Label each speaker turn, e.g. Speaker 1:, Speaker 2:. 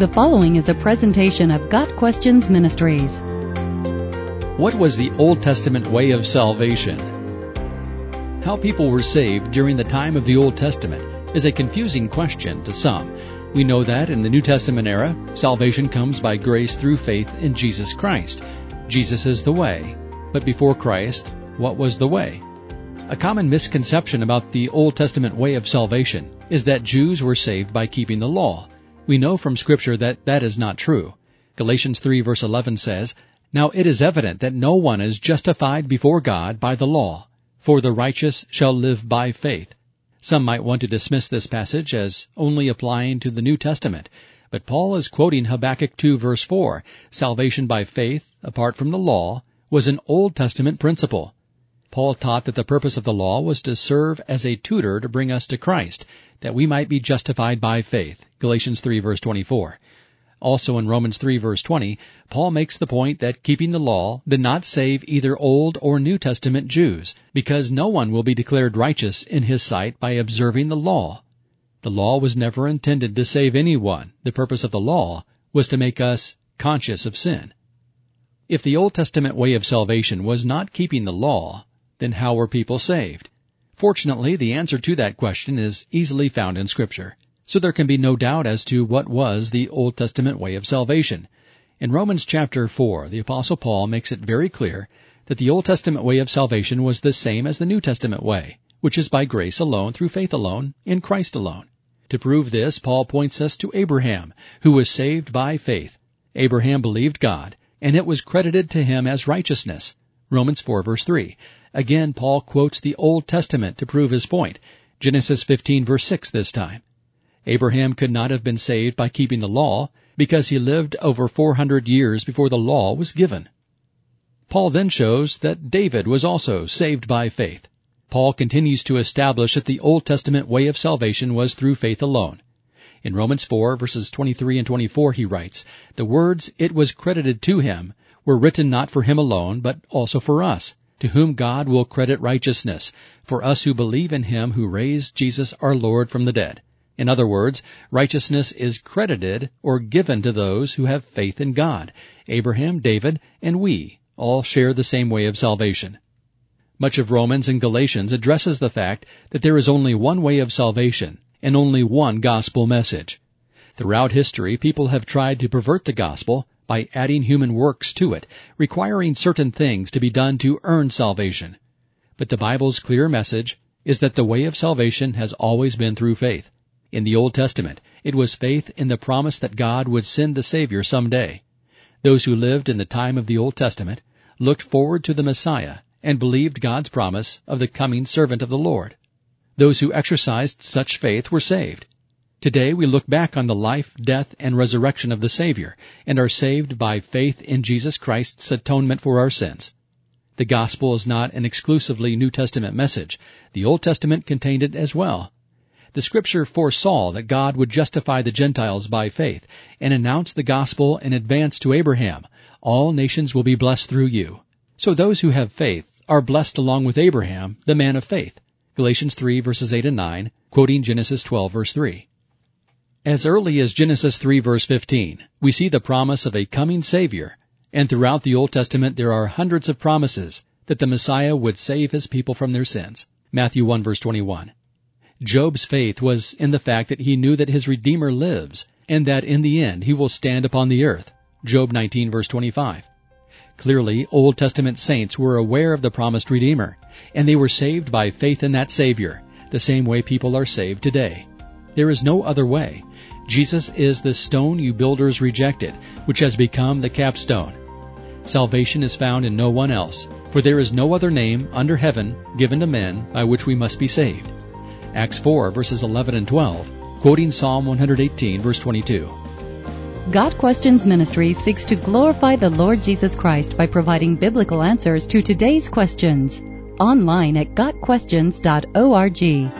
Speaker 1: The following is a presentation of Got Questions Ministries.
Speaker 2: What was the Old Testament way of salvation? How people were saved during the time of the Old Testament is a confusing question to some. We know that in the New Testament era, salvation comes by grace through faith in Jesus Christ. Jesus is the way. But before Christ, what was the way? A common misconception about the Old Testament way of salvation is that Jews were saved by keeping the law. We know from scripture that that is not true. Galatians 3 verse 11 says, Now it is evident that no one is justified before God by the law, for the righteous shall live by faith. Some might want to dismiss this passage as only applying to the New Testament, but Paul is quoting Habakkuk 2 verse 4, salvation by faith, apart from the law, was an Old Testament principle. Paul taught that the purpose of the law was to serve as a tutor to bring us to Christ, that we might be justified by faith. Galatians 3 verse 24. Also in Romans 3 verse 20, Paul makes the point that keeping the law did not save either Old or New Testament Jews, because no one will be declared righteous in his sight by observing the law. The law was never intended to save anyone. The purpose of the law was to make us conscious of sin. If the Old Testament way of salvation was not keeping the law, then how were people saved? Fortunately, the answer to that question is easily found in Scripture. So there can be no doubt as to what was the Old Testament way of salvation. In Romans chapter 4, the apostle Paul makes it very clear that the Old Testament way of salvation was the same as the New Testament way, which is by grace alone, through faith alone, in Christ alone. To prove this, Paul points us to Abraham, who was saved by faith. Abraham believed God, and it was credited to him as righteousness. Romans 4 verse 3. Again, Paul quotes the Old Testament to prove his point. Genesis 15 verse 6 this time. Abraham could not have been saved by keeping the law because he lived over 400 years before the law was given. Paul then shows that David was also saved by faith. Paul continues to establish that the Old Testament way of salvation was through faith alone. In Romans 4 verses 23 and 24 he writes, The words, it was credited to him, were written not for him alone, but also for us, to whom God will credit righteousness, for us who believe in him who raised Jesus our Lord from the dead. In other words, righteousness is credited or given to those who have faith in God. Abraham, David, and we all share the same way of salvation. Much of Romans and Galatians addresses the fact that there is only one way of salvation and only one gospel message. Throughout history, people have tried to pervert the gospel by adding human works to it, requiring certain things to be done to earn salvation. But the Bible's clear message is that the way of salvation has always been through faith. In the Old Testament, it was faith in the promise that God would send the Savior someday. Those who lived in the time of the Old Testament looked forward to the Messiah and believed God's promise of the coming servant of the Lord. Those who exercised such faith were saved. Today we look back on the life, death, and resurrection of the Savior and are saved by faith in Jesus Christ's atonement for our sins. The gospel is not an exclusively New Testament message. The Old Testament contained it as well. The scripture foresaw that God would justify the Gentiles by faith and announce the gospel in advance to Abraham. All nations will be blessed through you. So those who have faith are blessed along with Abraham, the man of faith. Galatians 3 verses 8 and 9, quoting Genesis 12 verse 3. As early as Genesis 3 verse 15, we see the promise of a coming Savior, and throughout the Old Testament there are hundreds of promises that the Messiah would save his people from their sins. Matthew 1 verse 21. Job's faith was in the fact that he knew that his Redeemer lives, and that in the end he will stand upon the earth. Job 19 verse 25. Clearly, Old Testament saints were aware of the promised Redeemer, and they were saved by faith in that Savior, the same way people are saved today. There is no other way. Jesus is the stone you builders rejected, which has become the capstone. Salvation is found in no one else, for there is no other name under heaven given to men by which we must be saved. Acts 4 verses 11 and 12, quoting Psalm 118 verse 22.
Speaker 1: Got Questions Ministry seeks to glorify the Lord Jesus Christ by providing biblical answers to today's questions. Online at GotQuestions.org.